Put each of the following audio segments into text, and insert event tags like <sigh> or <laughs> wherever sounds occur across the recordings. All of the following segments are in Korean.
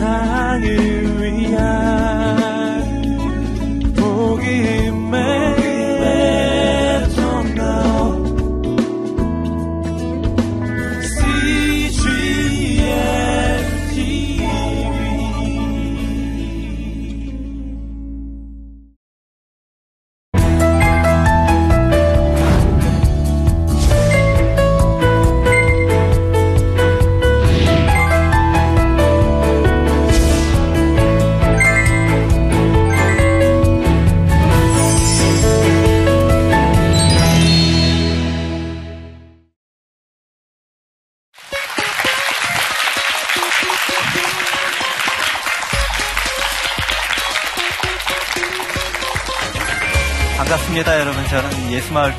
세상을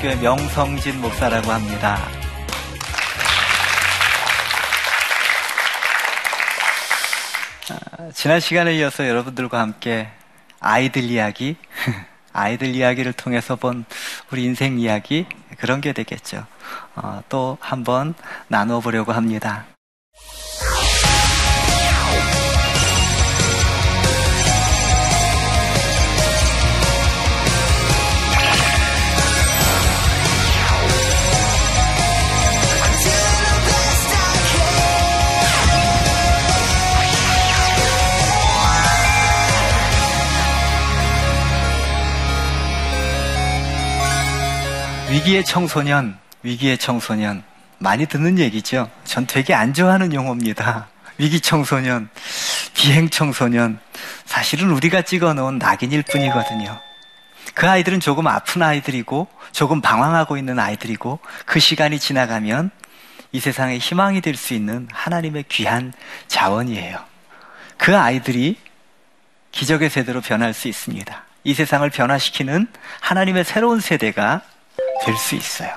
예수마을교회 명성진 목사라고 합니다. 아, 지난 시간에 이어서 여러분들과 함께 아이들 이야기, <laughs> 아이들 이야기를 통해서 본 우리 인생 이야기, 그런 게 되겠죠. 어, 또 한번 나누어 보려고 합니다. 위기의 청소년, 위기의 청소년. 많이 듣는 얘기죠. 전 되게 안 좋아하는 용어입니다. 위기 청소년, 비행 청소년. 사실은 우리가 찍어 놓은 낙인일 뿐이거든요. 그 아이들은 조금 아픈 아이들이고, 조금 방황하고 있는 아이들이고, 그 시간이 지나가면 이 세상에 희망이 될 수 있는 하나님의 귀한 자원이에요. 그 아이들이 기적의 세대로 변할 수 있습니다. 이 세상을 변화시키는 하나님의 새로운 세대가 될 수 있어요.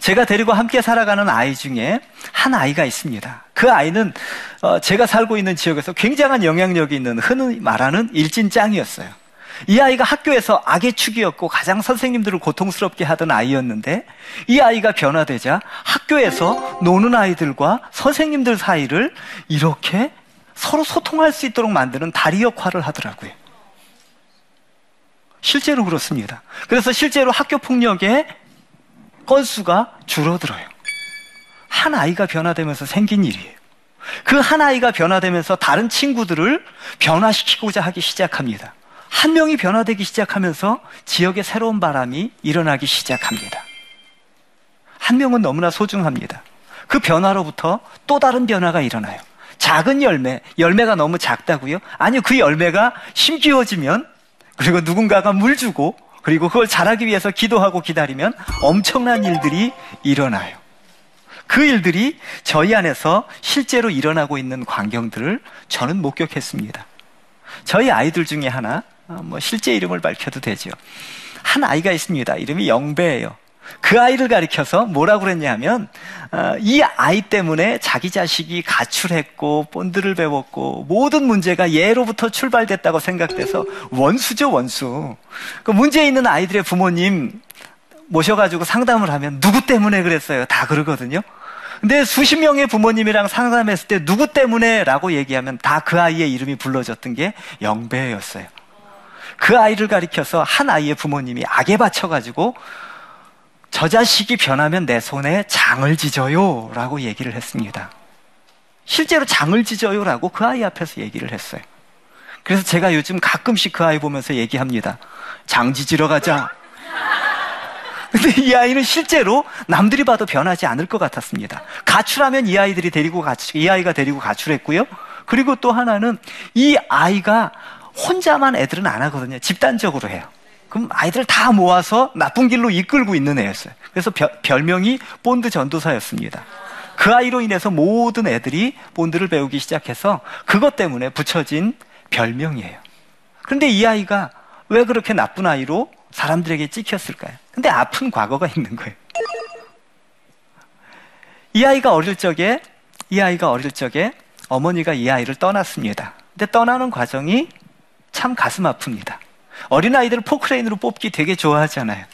제가 데리고 함께 살아가는 아이 중에 한 아이가 있습니다. 그 아이는 어, 제가 살고 있는 지역에서 굉장한 영향력이 있는 흔히 말하는 일진짱이었어요. 이 아이가 학교에서 악의 축이었고 가장 선생님들을 고통스럽게 하던 아이였는데 이 아이가 변화되자 학교에서 노는 아이들과 선생님들 사이를 이렇게 서로 소통할 수 있도록 만드는 다리 역할을 하더라고요. 실제로 그렇습니다. 그래서 실제로 학교 폭력의 건수가 줄어들어요. 한 아이가 변화되면서 생긴 일이에요. 그 한 아이가 변화되면서 다른 친구들을 변화시키고자 하기 시작합니다. 한 명이 변화되기 시작하면서 지역에 새로운 바람이 일어나기 시작합니다. 한 명은 너무나 소중합니다. 그 변화로부터 또 다른 변화가 일어나요. 작은 열매, 열매가 너무 작다고요? 아니요, 그 열매가 심기워지면 그리고 누군가가 물 주고 그리고 그걸 잘하기 위해서 기도하고 기다리면 엄청난 일들이 일어나요. 그 일들이 저희 안에서 실제로 일어나고 있는 광경들을 저는 목격했습니다. 저희 아이들 중에 하나, 어, 뭐 실제 이름을 밝혀도 되죠. 한 아이가 있습니다. 이름이 영배예요. 그 아이를 가리켜서 뭐라고 그랬냐면 어, 이 아이 때문에 자기 자식이 가출했고 본드를 배웠고 모든 문제가 얘로부터 출발됐다고 생각돼서 원수죠 원수. 그 문제 있는 아이들의 부모님 모셔가지고 상담을 하면 누구 때문에 그랬어요 다 그러거든요. 근데 수십 명의 부모님이랑 상담했을 때 누구 때문에라고 얘기하면 다 그 아이의 이름이 불러졌던 게 영배였어요. 그 아이를 가리켜서 한 아이의 부모님이 악에 바쳐가지고 저 자식이 변하면 내 손에 장을 지져요. 라고 얘기를 했습니다. 실제로 장을 지져요. 라고 그 아이 앞에서 얘기를 했어요. 그래서 제가 요즘 가끔씩 그 아이 보면서 얘기합니다. 장 지지러 가자. 근데 이 아이는 실제로 남들이 봐도 변하지 않을 것 같았습니다. 가출하면 이 아이들이 데리고 가출, 이 아이가 데리고 가출했고요. 그리고 또 하나는 이 아이가 혼자만 애들은 안 하거든요. 집단적으로 해요. 그럼 아이들을 다 모아서 나쁜 길로 이끌고 있는 애였어요. 그래서 별명이 본드 전도사였습니다. 그 아이로 인해서 모든 애들이 본드를 배우기 시작해서 그것 때문에 붙여진 별명이에요. 그런데 이 아이가 왜 그렇게 나쁜 아이로 사람들에게 찍혔을까요? 근데 아픈 과거가 있는 거예요. 이 아이가 어릴 적에, 이 아이가 어릴 적에 어머니가 이 아이를 떠났습니다. 근데 떠나는 과정이 참 가슴 아픕니다. 어린아이들을 포크레인으로 뽑기 되게 좋아하잖아요.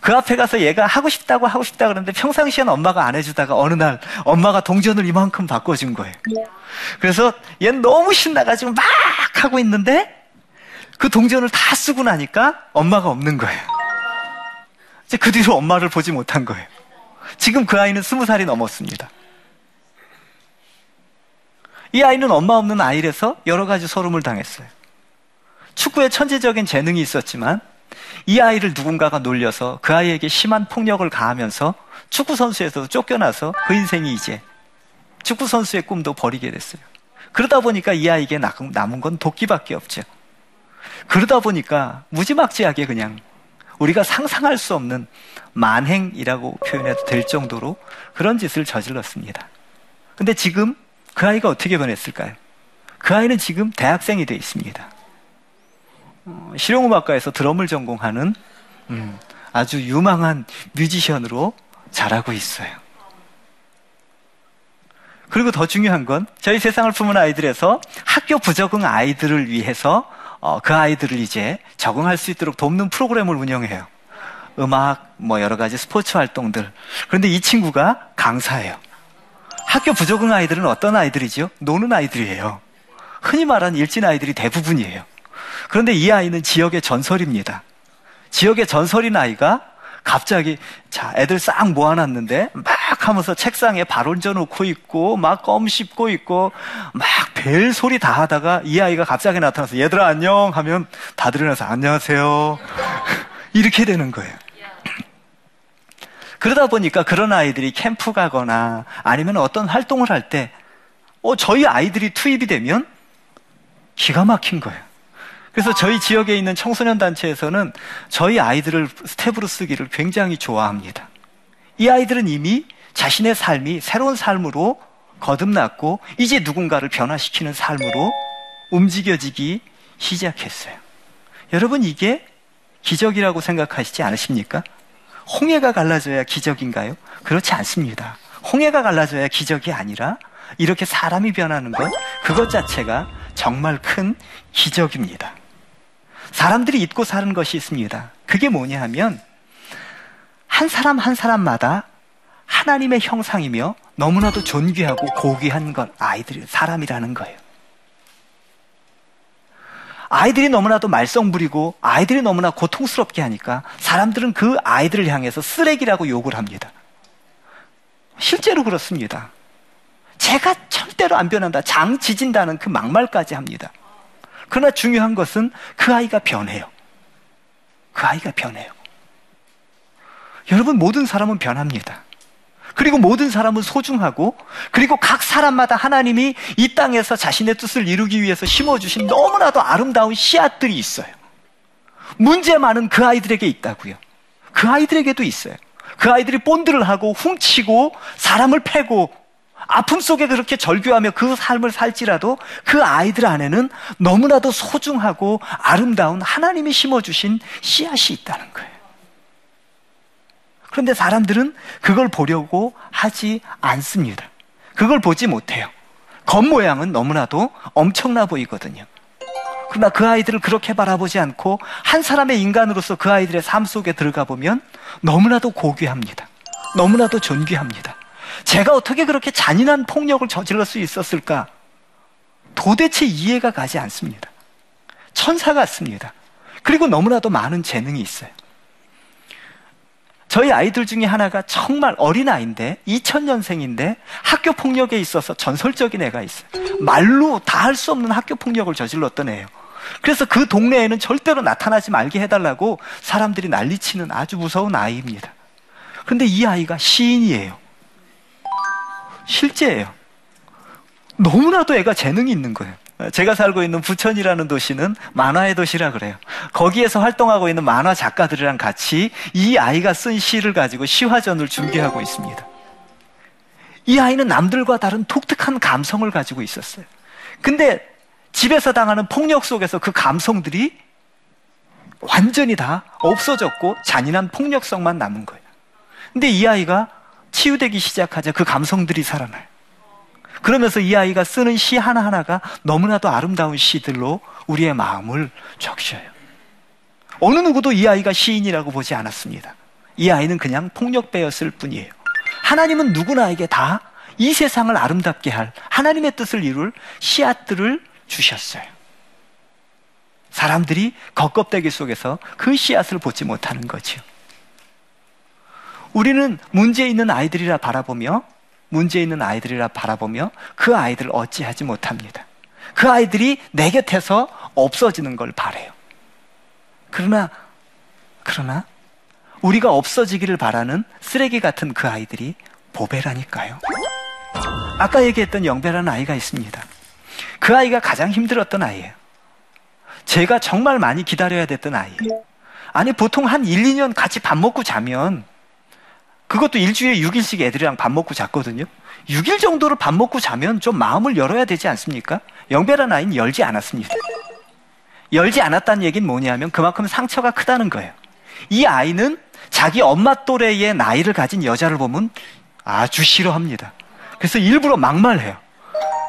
그 앞에 가서 얘가 하고 싶다고 하고 싶다 그러는데 평상시엔 엄마가 안 해주다가 어느 날 엄마가 동전을 이만큼 바꿔준 거예요. 그래서 얘는 너무 신나가지고 막 하고 있는데 그 동전을 다 쓰고 나니까 엄마가 없는 거예요. 이제 그 뒤로 엄마를 보지 못한 거예요. 지금 그 아이는 스무 살이 넘었습니다. 이 아이는 엄마 없는 아이라서 여러 가지 소름을 당했어요. 축구에 천재적인 재능이 있었지만 이 아이를 누군가가 놀려서 그 아이에게 심한 폭력을 가하면서 축구 선수에서 쫓겨나서 그 인생이 이제 축구 선수의 꿈도 버리게 됐어요. 그러다 보니까 이 아이에게 남은 건 도끼밖에 없죠. 그러다 보니까 무지막지하게 그냥 우리가 상상할 수 없는 만행이라고 표현해도 될 정도로 그런 짓을 저질렀습니다. 근데 지금 그 아이가 어떻게 변했을까요? 그 아이는 지금 대학생이 되어 있습니다. 어, 실용음악과에서 드럼을 전공하는 음, 아주 유망한 뮤지션으로 자라고 있어요. 그리고 더 중요한 건 저희 세상을 품은 아이들에서 학교 부적응 아이들을 위해서 어, 그 아이들을 이제 적응할 수 있도록 돕는 프로그램을 운영해요. 음악, 뭐 여러 가지 스포츠 활동들. 그런데 이 친구가 강사예요. 학교 부적응 아이들은 어떤 아이들이죠? 노는 아이들이에요. 흔히 말하는 일진 아이들이 대부분이에요. 그런데 이 아이는 지역의 전설입니다. 지역의 전설인 아이가 갑자기 자 애들 싹 모아놨는데 막 하면서 책상에 발 얹어놓고 있고 막 껌 씹고 있고 막 벨 소리 다 하다가 이 아이가 갑자기 나타나서 얘들아 안녕 하면 다들 일어나서 안녕하세요 <laughs> 이렇게 되는 거예요. 그러다 보니까 그런 아이들이 캠프 가거나 아니면 어떤 활동을 할 때, 어, 저희 아이들이 투입이 되면 기가 막힌 거예요. 그래서 저희 지역에 있는 청소년 단체에서는 저희 아이들을 스태프로 쓰기를 굉장히 좋아합니다. 이 아이들은 이미 자신의 삶이 새로운 삶으로 거듭났고 이제 누군가를 변화시키는 삶으로 움직여지기 시작했어요. 여러분 이게 기적이라고 생각하시지 않으십니까? 홍해가 갈라져야 기적인가요? 그렇지 않습니다. 홍해가 갈라져야 기적이 아니라 이렇게 사람이 변하는 것, 그것 자체가 정말 큰 기적입니다. 사람들이 잊고 사는 것이 있습니다. 그게 뭐냐 하면, 한 사람 한 사람마다 하나님의 형상이며 너무나도 존귀하고 고귀한 것, 아이들이, 사람이라는 거예요. 아이들이 너무나도 말썽 부리고 아이들이 너무나 고통스럽게 하니까 사람들은 그 아이들을 향해서 쓰레기라고 욕을 합니다. 실제로 그렇습니다. 제가 절대로 안 변한다. 장 지진다는 그 막말까지 합니다. 그러나 중요한 것은 그 아이가 변해요. 그 아이가 변해요. 여러분, 모든 사람은 변합니다. 그리고 모든 사람은 소중하고 그리고 각 사람마다 하나님이 이 땅에서 자신의 뜻을 이루기 위해서 심어주신 너무나도 아름다운 씨앗들이 있어요. 문제 많은 그 아이들에게 있다고요. 그 아이들에게도 있어요. 그 아이들이 본드를 하고 훔치고 사람을 패고 아픔 속에 그렇게 절규하며 그 삶을 살지라도 그 아이들 안에는 너무나도 소중하고 아름다운 하나님이 심어주신 씨앗이 있다는 거예요. 그런데 사람들은 그걸 보려고 하지 않습니다. 그걸 보지 못해요. 겉모양은 너무나도 엄청나 보이거든요. 그러나 그 아이들을 그렇게 바라보지 않고 한 사람의 인간으로서 그 아이들의 삶 속에 들어가 보면 너무나도 고귀합니다. 너무나도 존귀합니다. 제가 어떻게 그렇게 잔인한 폭력을 저질러 수 있었을까? 도대체 이해가 가지 않습니다. 천사 같습니다. 그리고 너무나도 많은 재능이 있어요. 저희 아이들 중에 하나가 정말 어린 아이인데 2000년생인데 학교 폭력에 있어서 전설적인 애가 있어요. 말로 다 할 수 없는 학교 폭력을 저질렀던 애예요. 그래서 그 동네에는 절대로 나타나지 말게 해달라고 사람들이 난리치는 아주 무서운 아이입니다. 그런데 이 아이가 시인이에요. 실제예요. 너무나도 애가 재능이 있는 거예요. 제가 살고 있는 부천이라는 도시는 만화의 도시라 그래요. 거기에서 활동하고 있는 만화 작가들이랑 같이 이 아이가 쓴 시를 가지고 시화전을 준비하고 있습니다. 이 아이는 남들과 다른 독특한 감성을 가지고 있었어요. 근데 집에서 당하는 폭력 속에서 그 감성들이 완전히 다 없어졌고 잔인한 폭력성만 남은 거예요. 근데 이 아이가 치유되기 시작하자 그 감성들이 살아나요. 그러면서 이 아이가 쓰는 시 하나하나가 너무나도 아름다운 시들로 우리의 마음을 적셔요. 어느 누구도 이 아이가 시인이라고 보지 않았습니다. 이 아이는 그냥 폭력배였을 뿐이에요. 하나님은 누구나에게 다 이 세상을 아름답게 할 하나님의 뜻을 이룰 씨앗들을 주셨어요. 사람들이 겉껍데기 속에서 그 씨앗을 보지 못하는 거죠. 우리는 문제 있는 아이들이라 바라보며 문제 있는 아이들이라 바라보며 그 아이들을 어찌하지 못합니다. 그 아이들이 내 곁에서 없어지는 걸 바래요. 그러나 그러나 우리가 없어지기를 바라는 쓰레기 같은 그 아이들이 보배라니까요. 아까 얘기했던 영배라는 아이가 있습니다. 그 아이가 가장 힘들었던 아이예요. 제가 정말 많이 기다려야 됐던 아이예요. 아니 보통 한 1, 2년 같이 밥 먹고 자면 그것도 일주일에 6일씩 애들이랑 밥 먹고 잤거든요. 6일 정도를 밥 먹고 자면 좀 마음을 열어야 되지 않습니까? 영배란 아이는 열지 않았습니다. 열지 않았다는 얘기는 뭐냐면 그만큼 상처가 크다는 거예요. 이 아이는 자기 엄마 또래의 나이를 가진 여자를 보면 아주 싫어합니다. 그래서 일부러 막말해요.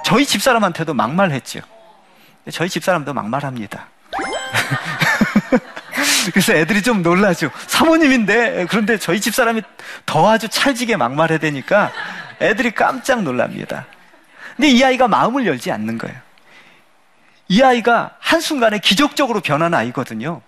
저희 집사람한테도 막말했죠. 저희 집사람도 막말합니다. <laughs> 그래서 애들이 좀 놀라죠. 사모님인데, 그런데 저희 집 사람이 더 아주 찰지게 막말해야 되니까 애들이 깜짝 놀랍니다. 근데 이 아이가 마음을 열지 않는 거예요. 이 아이가 한순간에 기적적으로 변한 아이거든요.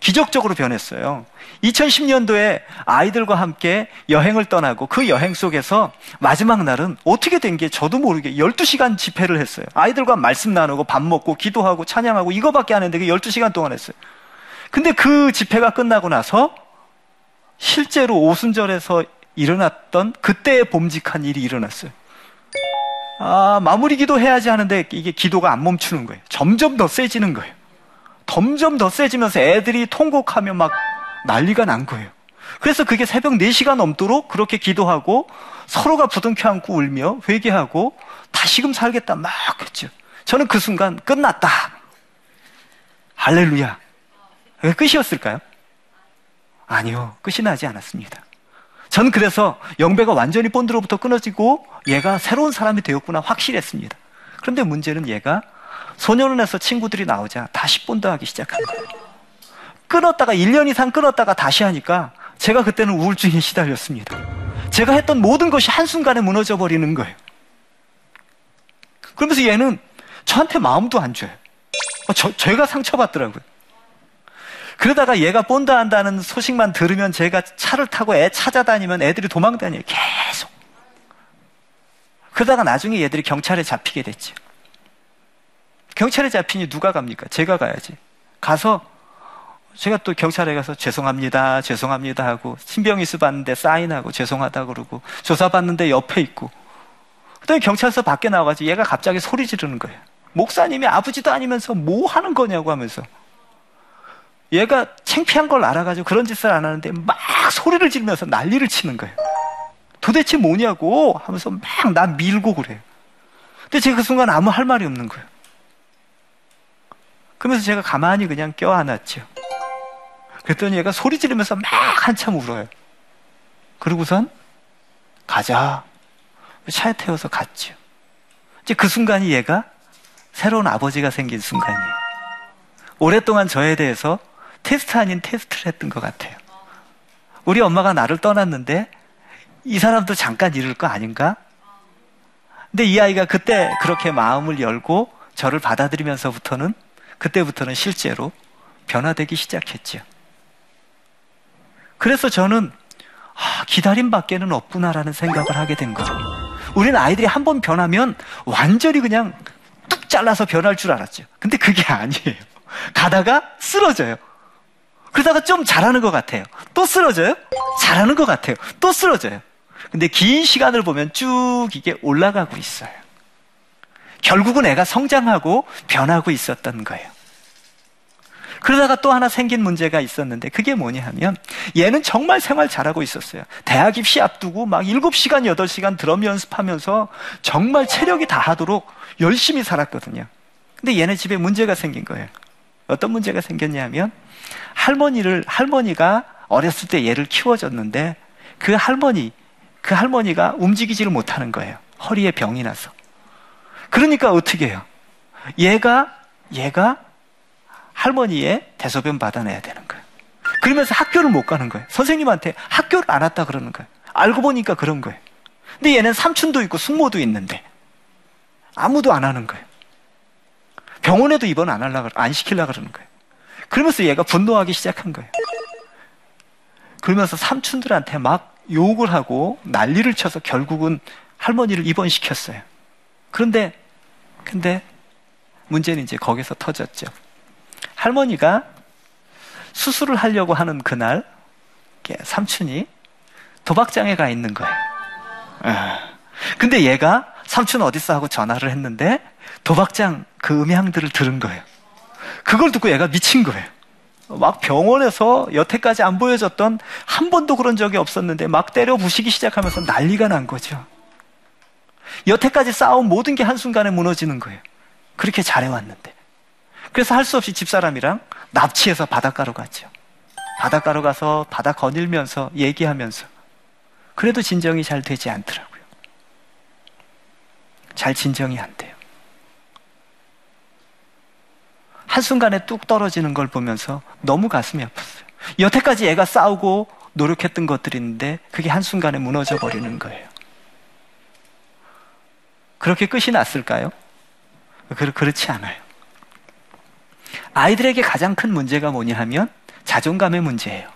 기적적으로 변했어요. 2010년도에 아이들과 함께 여행을 떠나고 그 여행 속에서 마지막 날은 어떻게 된 게 저도 모르게 12시간 집회를 했어요. 아이들과 말씀 나누고 밥 먹고 기도하고 찬양하고 이거밖에 안 했는데 12시간 동안 했어요. 근데 그 집회가 끝나고 나서 실제로 오순절에서 일어났던 그때의 봄직한 일이 일어났어요. 아, 마무리 기도 해야지 하는데 이게 기도가 안 멈추는 거예요. 점점 더 세지는 거예요. 점점 더 세지면서 애들이 통곡하며 막 난리가 난 거예요. 그래서 그게 새벽 4시가 넘도록 그렇게 기도하고 서로가 부둥켜 안고 울며 회개하고 다시금 살겠다 막 했죠. 저는 그 순간 끝났다. 할렐루야. 끝이었을까요? 아니요. 끝이 나지 않았습니다. 전 그래서 영배가 완전히 본드로부터 끊어지고 얘가 새로운 사람이 되었구나 확실했습니다. 그런데 문제는 얘가 소년원에서 친구들이 나오자 다시 본드 하기 시작한 거예요. 끊었다가 1년 이상 끊었다가 다시 하니까 제가 그때는 우울증에 시달렸습니다. 제가 했던 모든 것이 한순간에 무너져 버리는 거예요. 그러면서 얘는 저한테 마음도 안 줘요. 어, 저, 제가 상처받더라고요. 그러다가 얘가 본다 한다는 소식만 들으면 제가 차를 타고 애 찾아다니면 애들이 도망다녀요. 계속. 그러다가 나중에 얘들이 경찰에 잡히게 됐죠. 경찰에 잡히니 누가 갑니까? 제가 가야지. 가서 제가 또 경찰에 가서 죄송합니다, 죄송합니다 하고 신병이수 받는데 사인하고 죄송하다 그러고 조사 받는데 옆에 있고 그다음에 경찰서 밖에 나와가지고 얘가 갑자기 소리 지르는 거예요. 목사님이 아버지도 아니면서 뭐 하는 거냐고 하면서 얘가 창피한 걸 알아가지고 그런 짓을 안 하는데 막 소리를 지르면서 난리를 치는 거예요. 도대체 뭐냐고 하면서 막 나 밀고 그래요. 근데 제가 그 순간 아무 할 말이 없는 거예요. 그러면서 제가 가만히 그냥 껴안았죠. 그랬더니 얘가 소리 지르면서 막 한참 울어요. 그러고선 가자. 차에 태워서 갔죠. 이제 그 순간이 얘가 새로운 아버지가 생긴 순간이에요. 오랫동안 저에 대해서 테스트 아닌 테스트를 했던 것 같아요. 우리 엄마가 나를 떠났는데 이 사람도 잠깐 이럴 거 아닌가? 근데 이 아이가 그때 그렇게 마음을 열고 저를 받아들이면서부터는 그때부터는 실제로 변화되기 시작했죠. 그래서 저는 아, 기다림 밖에는 없구나라는 생각을 하게 된 거예요. 우리는 아이들이 한 번 변하면 완전히 그냥 뚝 잘라서 변할 줄 알았죠. 근데 그게 <laughs> 아니에요. 가다가 쓰러져요. 그러다가 좀 잘하는 것 같아요. 또 쓰러져요? 잘하는 것 같아요. 또 쓰러져요. 근데 긴 시간을 보면 쭉 이게 올라가고 있어요. 결국은 애가 성장하고 변하고 있었던 거예요. 그러다가 또 하나 생긴 문제가 있었는데 그게 뭐냐 하면 얘는 정말 생활 잘하고 있었어요. 대학 입시 앞두고 막 7시간, 8시간 드럼 연습하면서 정말 체력이 다 하도록 열심히 살았거든요. 근데 얘네 집에 문제가 생긴 거예요. 어떤 문제가 생겼냐면 할머니를 할머니가 어렸을 때 얘를 키워줬는데 그 할머니 그 할머니가 움직이지를 못하는 거예요. 허리에 병이 나서. 그러니까 어떻게 해요? 얘가 얘가 할머니의 대소변 받아내야 되는 거예요. 그러면서 학교를 못 가는 거예요. 선생님한테 학교를 안 왔다 그러는 거예요. 알고 보니까 그런 거예요. 근데 얘는 삼촌도 있고 숙모도 있는데 아무도 안 하는 거예요. 병원에도 입원 안 하려고, 안 시키려고 그러는 거예요. 그러면서 얘가 분노하기 시작한 거예요. 그러면서 삼촌들한테 막 욕을 하고 난리를 쳐서 결국은 할머니를 입원시켰어요. 그런데, 근데 문제는 이제 거기서 터졌죠. 할머니가 수술을 하려고 하는 그날, 삼촌이 도박장에 가 있는 거예요. 아. 근데 얘가 삼촌 어딨어 하고 전화를 했는데 도박장 그 음향들을 들은 거예요. 그걸 듣고 얘가 미친 거예요. 막 병원에서 여태까지 안 보여줬던 한 번도 그런 적이 없었는데 막 때려 부시기 시작하면서 난리가 난 거죠. 여태까지 쌓아온 모든 게 한순간에 무너지는 거예요. 그렇게 잘해왔는데. 그래서 할 수 없이 집사람이랑 납치해서 바닷가로 갔죠. 바닷가로 가서 바다 거닐면서 얘기하면서 그래도 진정이 잘 되지 않더라고요. 잘 진정이 안 돼요. 한순간에 뚝 떨어지는 걸 보면서 너무 가슴이 아팠어요. 여태까지 애가 싸우고 노력했던 것들이 있는데 그게 한순간에 무너져 버리는 거예요. 그렇게 끝이 났을까요? 그렇지 않아요. 아이들에게 가장 큰 문제가 뭐냐 하면 자존감의 문제예요.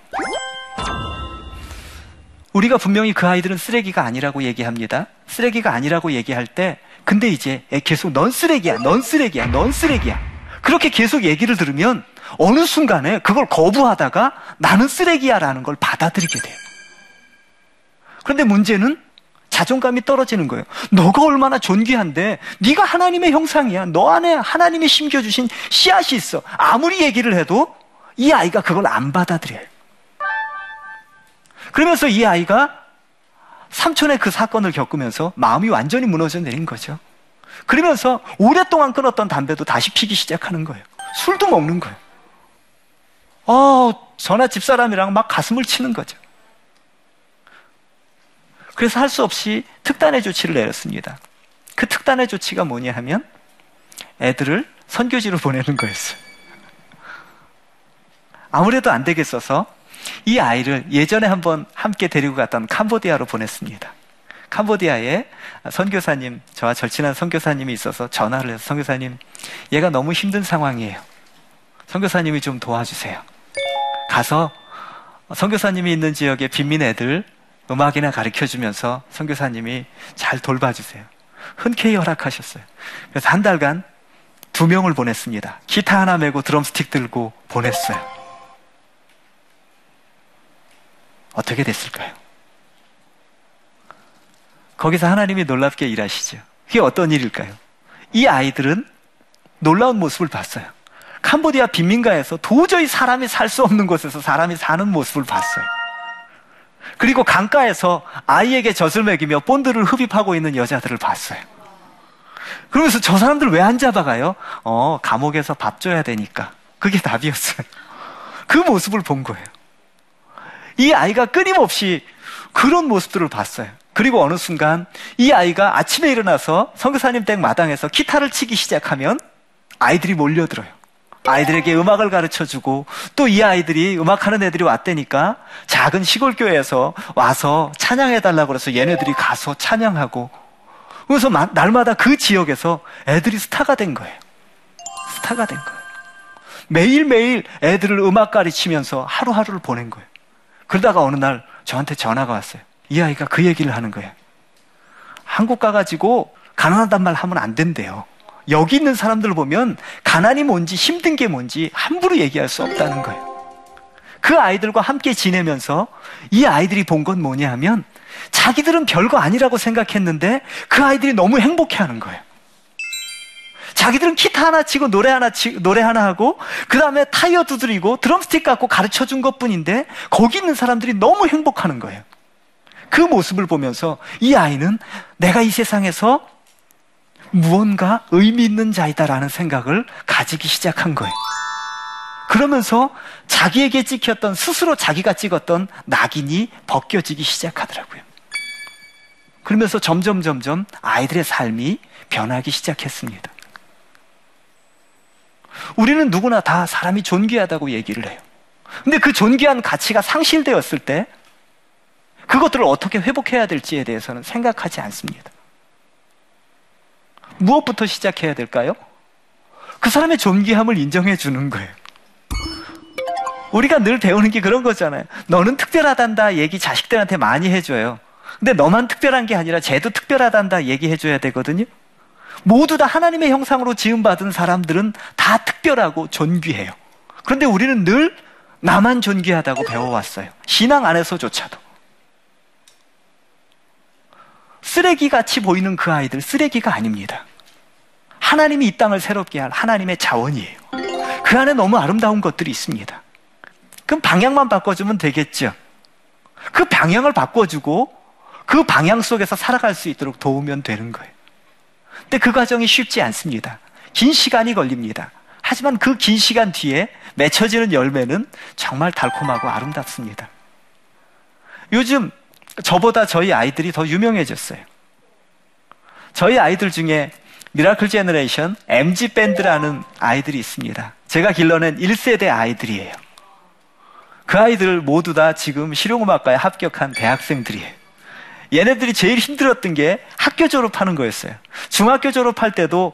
우리가 분명히 그 아이들은 쓰레기가 아니라고 얘기합니다. 쓰레기가 아니라고 얘기할 때, 근데 이제 계속 넌 쓰레기야, 넌 쓰레기야, 넌 쓰레기야. 그렇게 계속 얘기를 들으면 어느 순간에 그걸 거부하다가 나는 쓰레기야 라는 걸 받아들이게 돼요. 그런데 문제는 자존감이 떨어지는 거예요. 너가 얼마나 존귀한데 네가 하나님의 형상이야. 너 안에 하나님이 심겨 주신 씨앗이 있어. 아무리 얘기를 해도 이 아이가 그걸 안 받아들여요. 그러면서 이 아이가 삼촌의 그 사건을 겪으면서 마음이 완전히 무너져 내린 거죠. 그러면서 오랫동안 끊었던 담배도 다시 피기 시작하는 거예요. 술도 먹는 거예요. 어, 전화 집사람이랑 막 가슴을 치는 거죠. 그래서 할 수 없이 특단의 조치를 내렸습니다. 그 특단의 조치가 뭐냐 하면 애들을 선교지로 보내는 거였어요. 아무래도 안 되겠어서 이 아이를 예전에 한번 함께 데리고 갔던 캄보디아로 보냈습니다. 캄보디아에 선교사님, 저와 절친한 선교사님이 있어서 전화를 해서 선교사님, 얘가 너무 힘든 상황이에요. 선교사님이 좀 도와주세요. 가서 선교사님이 있는 지역의 빈민 애들 음악이나 가르쳐 주면서 선교사님이 잘 돌봐주세요. 흔쾌히 허락하셨어요. 그래서 한 달간 두 명을 보냈습니다. 기타 하나 메고 드럼스틱 들고 보냈어요. 어떻게 됐을까요? 거기서 하나님이 놀랍게 일하시죠. 그게 어떤 일일까요? 이 아이들은 놀라운 모습을 봤어요. 캄보디아 빈민가에서 도저히 사람이 살 수 없는 곳에서 사람이 사는 모습을 봤어요. 그리고 강가에서 아이에게 젖을 먹이며 본드를 흡입하고 있는 여자들을 봤어요. 그러면서 저 사람들 왜 안 잡아가요? 어, 감옥에서 밥 줘야 되니까. 그게 답이었어요. 그 모습을 본 거예요. 이 아이가 끊임없이 그런 모습들을 봤어요. 그리고 어느 순간 이 아이가 아침에 일어나서 성교사님 댁 마당에서 기타를 치기 시작하면 아이들이 몰려들어요. 아이들에게 음악을 가르쳐 주고 또 이 아이들이 음악하는 애들이 왔다니까 작은 시골 교회에서 와서 찬양해 달라고 그래서 얘네들이 가서 찬양하고 그래서 날마다 그 지역에서 애들이 스타가 된 거예요. 스타가 된 거예요. 매일매일 애들을 음악 가르치면서 하루하루를 보낸 거예요. 그러다가 어느 날 저한테 전화가 왔어요. 이 아이가 그 얘기를 하는 거예요. 한국 가가지고 가난하단 말 하면 안 된대요. 여기 있는 사람들 을 보면 가난이 뭔지 힘든 게 뭔지 함부로 얘기할 수 없다는 거예요. 그 아이들과 함께 지내면서 이 아이들이 본 건 뭐냐 하면 자기들은 별거 아니라고 생각했는데 그 아이들이 너무 행복해 하는 거예요. 자기들은 기타 하나 치고 노래 하나 치, 노래 하나 하고 그 다음에 타이어 두드리고 드럼스틱 갖고 가르쳐 준 것뿐인데 거기 있는 사람들이 너무 행복하는 거예요. 그 모습을 보면서 이 아이는 내가 이 세상에서 무언가 의미 있는 자이다라는 생각을 가지기 시작한 거예요. 그러면서 자기에게 찍혔던 스스로 자기가 찍었던 낙인이 벗겨지기 시작하더라고요. 그러면서 점점 점점 아이들의 삶이 변하기 시작했습니다. 우리는 누구나 다 사람이 존귀하다고 얘기를 해요. 근데 그 존귀한 가치가 상실되었을 때 그것들을 어떻게 회복해야 될지에 대해서는 생각하지 않습니다. 무엇부터 시작해야 될까요? 그 사람의 존귀함을 인정해 주는 거예요. 우리가 늘 배우는 게 그런 거잖아요. 너는 특별하단다 얘기 자식들한테 많이 해줘요. 근데 너만 특별한 게 아니라 쟤도 특별하단다 얘기해줘야 되거든요. 모두 다 하나님의 형상으로 지음받은 사람들은 다 특별하고 존귀해요. 그런데 우리는 늘 나만 존귀하다고 배워왔어요. 신앙 안에서조차도. 쓰레기 같이 보이는 그 아이들 쓰레기가 아닙니다. 하나님이 이 땅을 새롭게 할 하나님의 자원이에요. 그 안에 너무 아름다운 것들이 있습니다. 그럼 방향만 바꿔주면 되겠죠. 그 방향을 바꿔주고 그 방향 속에서 살아갈 수 있도록 도우면 되는 거예요. 근데 그 과정이 쉽지 않습니다. 긴 시간이 걸립니다. 하지만 그 긴 시간 뒤에 맺혀지는 열매는 정말 달콤하고 아름답습니다. 요즘 저보다 저희 아이들이 더 유명해졌어요. 저희 아이들 중에 Miracle Generation MG 밴드라는 아이들이 있습니다. 제가 길러낸 1세대 아이들이에요. 그 아이들 모두 다 지금 실용음악과에 합격한 대학생들이에요. 얘네들이 제일 힘들었던 게 학교 졸업하는 거였어요. 중학교 졸업할 때도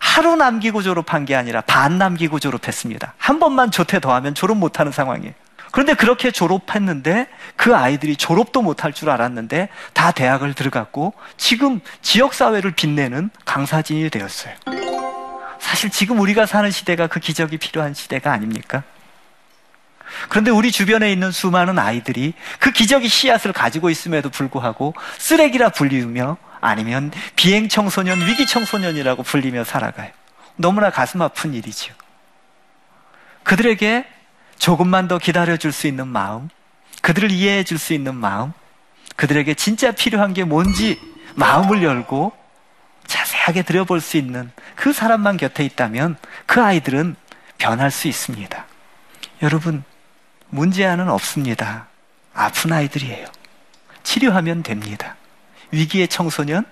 하루 남기고 졸업한 게 아니라 반 남기고 졸업했습니다. 한 번만 조퇴 더하면 졸업 못하는 상황이에요. 그런데 그렇게 졸업했는데 그 아이들이 졸업도 못할 줄 알았는데 다 대학을 들어갔고 지금 지역사회를 빛내는 강사진이 되었어요. 사실 지금 우리가 사는 시대가 그 기적이 필요한 시대가 아닙니까? 그런데 우리 주변에 있는 수많은 아이들이 그 기적의 씨앗을 가지고 있음에도 불구하고 쓰레기라 불리우며 아니면 비행 청소년, 위기 청소년이라고 불리며 살아가요. 너무나 가슴 아픈 일이죠. 그들에게 조금만 더 기다려 줄 수 있는 마음, 그들을 이해해 줄 수 있는 마음, 그들에게 진짜 필요한 게 뭔지 마음을 열고 자세하게 들여볼 수 있는 그 사람만 곁에 있다면 그 아이들은 변할 수 있습니다. 여러분, 문제아는 없습니다. 아픈 아이들이에요. 치료하면 됩니다. 위기의 청소년,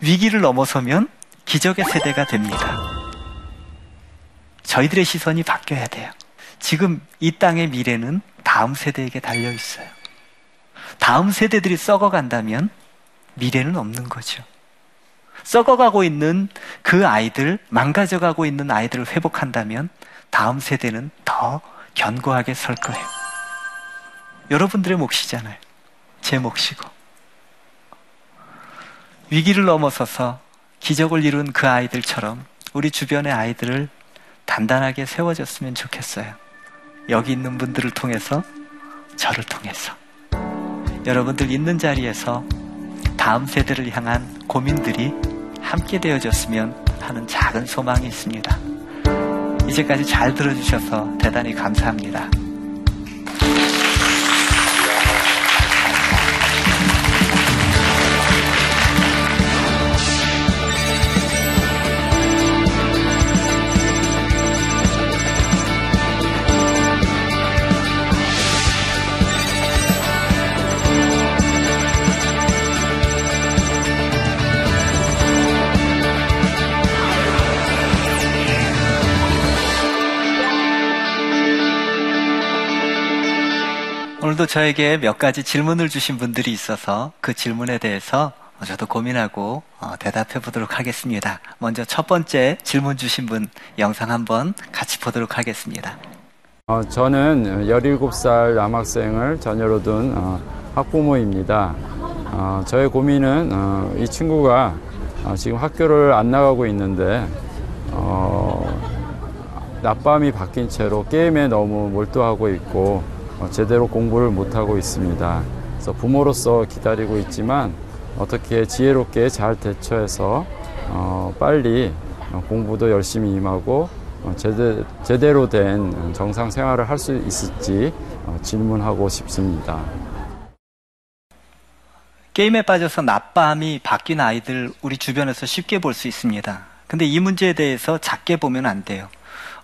위기를 넘어서면 기적의 세대가 됩니다. 저희들의 시선이 바뀌어야 돼요. 지금 이 땅의 미래는 다음 세대에게 달려 있어요. 다음 세대들이 썩어 간다면 미래는 없는 거죠. 썩어가고 있는 그 아이들, 망가져가고 있는 아이들을 회복한다면 다음 세대는 더 견고하게 설 거예요. 여러분들의 몫이잖아요. 제 몫이고. 위기를 넘어서서 기적을 이룬 그 아이들처럼 우리 주변의 아이들을 단단하게 세워줬으면 좋겠어요. 여기 있는 분들을 통해서, 저를 통해서. 여러분들 있는 자리에서 다음 세대를 향한 고민들이 함께 되어졌으면 하는 작은 소망이 있습니다. 이제까지 잘 들어주셔서 대단히 감사합니다. 오늘도 저에게 몇 가지 질문을 주신 분들이 있어서 그 질문에 대해서 저도 고민하고 어, 대답해 보도록 하겠습니다. 먼저 첫 번째 질문 주신 분 영상 한번 같이 보도록 하겠습니다. 어, 저는 17살 남학생을 자녀로 둔 어, 학부모입니다. 어, 저의 고민은 어, 이 친구가 어, 지금 학교를 안 나가고 있는데 어, 낮밤이 바뀐 채로 게임에 너무 몰두하고 있고 어, 제대로 공부를 못하고 있습니다. 그래서 부모로서 기다리고 있지만 어떻게 지혜롭게 잘 대처해서 어, 빨리 어, 공부도 열심히 임하고 어, 제대, 제대로 된 정상 생활을 할 수 있을지 어, 질문하고 싶습니다. 게임에 빠져서 낮밤이 바뀐 아이들 우리 주변에서 쉽게 볼 수 있습니다. 근데 이 문제에 대해서 작게 보면 안 돼요.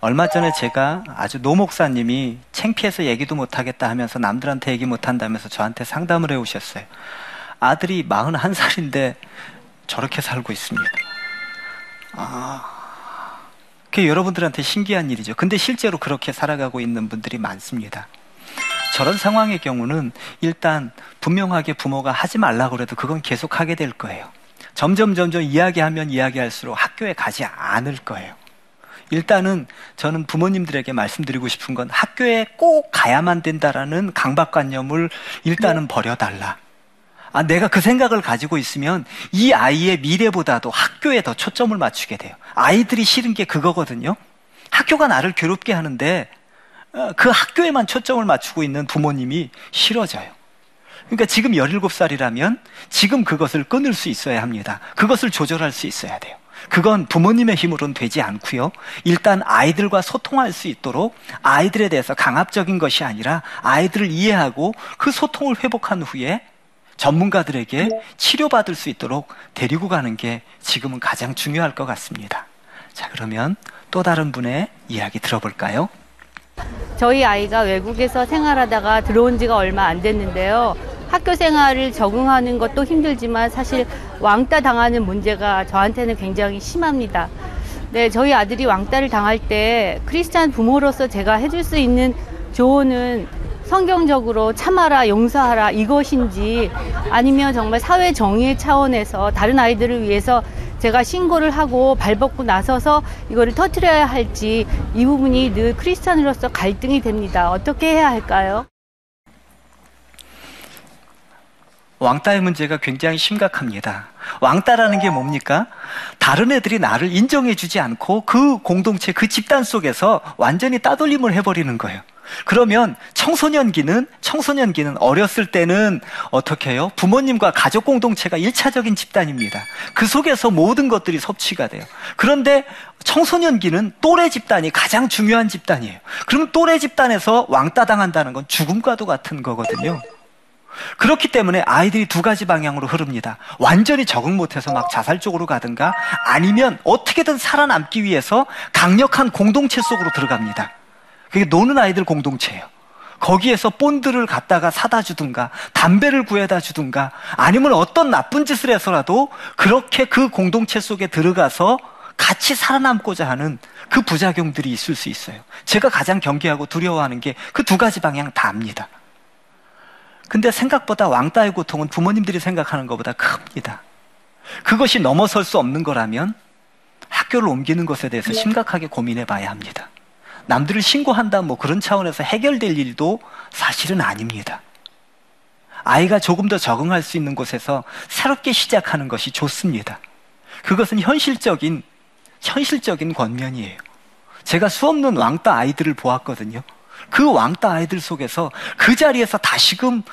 얼마 전에 제가 아주 노 목사님이 창피해서 얘기도 못하겠다 하면서 남들한테 얘기 못한다면서 저한테 상담을 해 오셨어요. 아들이 41살인데 저렇게 살고 있습니다. 아, 그게 여러분들한테 신기한 일이죠. 근데 실제로 그렇게 살아가고 있는 분들이 많습니다. 저런 상황의 경우는 일단 분명하게 부모가 하지 말라고 그래도 그건 계속 하게 될 거예요. 점점 점점 이야기하면 이야기할수록 학교에 가지 않을 거예요. 일단은 저는 부모님들에게 말씀드리고 싶은 건 학교에 꼭 가야만 된다라는 강박관념을 일단은 버려달라. 아, 내가 그 생각을 가지고 있으면 이 아이의 미래보다도 학교에 더 초점을 맞추게 돼요. 아이들이 싫은 게 그거거든요. 학교가 나를 괴롭게 하는데 어, 그 학교에만 초점을 맞추고 있는 부모님이 싫어져요. 그러니까 지금 17살이라면 지금 그것을 끊을 수 있어야 합니다. 그것을 조절할 수 있어야 돼요. 그건 부모님의 힘으로는 되지 않고요. 일단 아이들과 소통할 수 있도록 아이들에 대해서 강압적인 것이 아니라 아이들을 이해하고 그 소통을 회복한 후에 전문가들에게 치료받을 수 있도록 데리고 가는 게 지금은 가장 중요할 것 같습니다. 자, 그러면 또 다른 분의 이야기 들어볼까요? 저희 아이가 외국에서 생활하다가 들어온 지가 얼마 안 됐는데요. 학교 생활을 적응하는 것도 힘들지만 사실 왕따 당하는 문제가 저한테는 굉장히 심합니다. 네, 저희 아들이 왕따를 당할 때 크리스찬 부모로서 제가 해줄 수 있는 조언은 성경적으로 참아라, 용서하라 이것인지 아니면 정말 사회 정의의 차원에서 다른 아이들을 위해서 제가 신고를 하고 발벗고 나서서 이거를 터트려야 할지 이 부분이 늘 크리스찬으로서 갈등이 됩니다. 어떻게 해야 할까요? 왕따의 문제가 굉장히 심각합니다. 왕따라는 게 뭡니까? 다른 애들이 나를 인정해주지 않고 그 공동체, 그 집단 속에서 완전히 따돌림을 해버리는 거예요. 그러면 청소년기는 청소년기는 어렸을 때는 어떻게 해요? 부모님과 가족 공동체가 일차적인 집단입니다. 그 속에서 모든 것들이 섭취가 돼요. 그런데 청소년기는 또래 집단이 가장 중요한 집단이에요. 그럼 또래 집단에서 왕따 당한다는 건 죽음과도 같은 거거든요. 그렇기 때문에 아이들이 두 가지 방향으로 흐릅니다. 완전히 적응 못해서 막 자살 쪽으로 가든가 아니면 어떻게든 살아남기 위해서 강력한 공동체 속으로 들어갑니다. 그게 노는 아이들 공동체예요. 거기에서 본드를 갖다가 사다 주든가 담배를 구해다 주든가 아니면 어떤 나쁜 짓을 해서라도 그렇게 그 공동체 속에 들어가서 같이 살아남고자 하는 그 부작용들이 있을 수 있어요. 제가 가장 경계하고 두려워하는 게 그 두 가지 방향 다입니다. 근데 생각보다 왕따의 고통은 부모님들이 생각하는 것보다 큽니다. 그것이 넘어설 수 없는 거라면 학교를 옮기는 것에 대해서 심각하게 고민해 봐야 합니다. 남들을 신고한다 뭐 그런 차원에서 해결될 일도 사실은 아닙니다. 아이가 조금 더 적응할 수 있는 곳에서 새롭게 시작하는 것이 좋습니다. 그것은 현실적인 현실적인 권면이에요. 제가 수없는 왕따 아이들을 보았거든요. 그 왕따 아이들 속에서 그 자리에서 다시금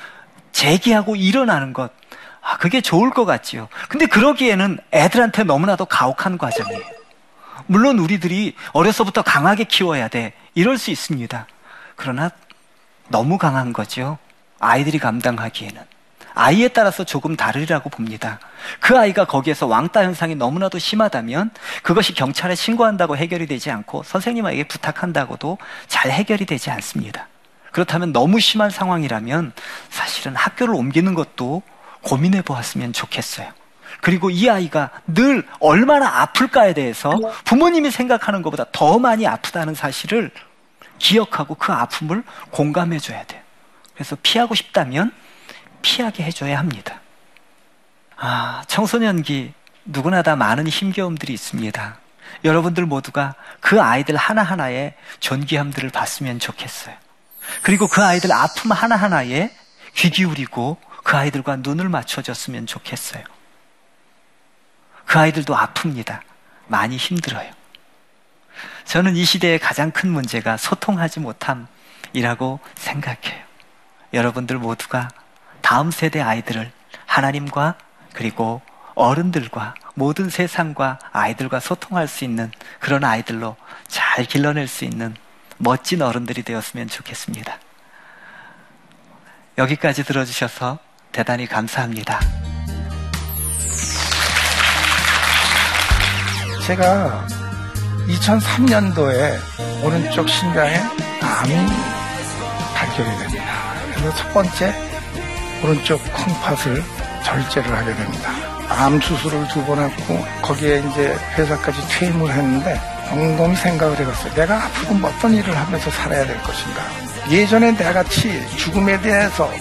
재기하고 일어나는 것, 아, 그게 좋을 것 같지요. 근데 그러기에는 애들한테 너무나도 가혹한 과정이에요. 물론 우리들이 어려서부터 강하게 키워야 돼. 이럴 수 있습니다. 그러나 너무 강한 거죠. 아이들이 감당하기에는. 아이에 따라서 조금 다르리라고 봅니다. 그 아이가 거기에서 왕따 현상이 너무나도 심하다면 그것이 경찰에 신고한다고 해결이 되지 않고 선생님에게 부탁한다고도 잘 해결이 되지 않습니다. 그렇다면 너무 심한 상황이라면 사실은 학교를 옮기는 것도 고민해 보았으면 좋겠어요. 그리고 이 아이가 늘 얼마나 아플까에 대해서 부모님이 생각하는 것보다 더 많이 아프다는 사실을 기억하고 그 아픔을 공감해 줘야 돼요. 그래서 피하고 싶다면 피하게 해줘야 합니다. 아, 청소년기 누구나 다 많은 힘겨움들이 있습니다. 여러분들 모두가 그 아이들 하나하나의 존귀함들을 봤으면 좋겠어요. 그리고 그 아이들 아픔 하나하나에 귀 기울이고 그 아이들과 눈을 맞춰줬으면 좋겠어요. 그 아이들도 아픕니다. 많이 힘들어요. 저는 이 시대의 가장 큰 문제가 소통하지 못함이라고 생각해요. 여러분들 모두가 다음 세대 아이들을 하나님과 그리고 어른들과 모든 세상과 아이들과 소통할 수 있는 그런 아이들로 잘 길러낼 수 있는 멋진 어른들이 되었으면 좋겠습니다. 여기까지 들어주셔서 대단히 감사합니다. 제가 2003년도에 오른쪽 심장에 암이 발견이 됩니다. 그래서 첫 번째 오른쪽 콩팥을 절제를 하게 됩니다. 암 수술을 두 번 했고 거기에 이제 회사까지 퇴임을 했는데 곰곰이 생각을 해봤어요. 내가 앞으로 뭐 어떤 일을 하면서 살아야 될 것인가. 예전에 내같이 죽음에 대해서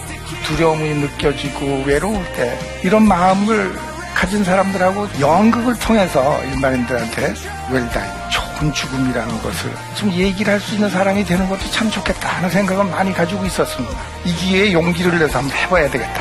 두려움이 느껴지고 외로울 때 이런 마음을 가진 사람들하고 연극을 통해서 일반인들한테 웰다이 좋은 죽음이라는 것을 좀 얘기를 할 수 있는 사람이 되는 것도 참 좋겠다 하는 생각은 많이 가지고 있었습니다. 이 기회에 용기를 내서 한번 해봐야 되겠다.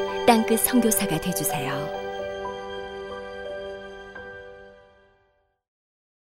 땅끝 선교사가 되주세요.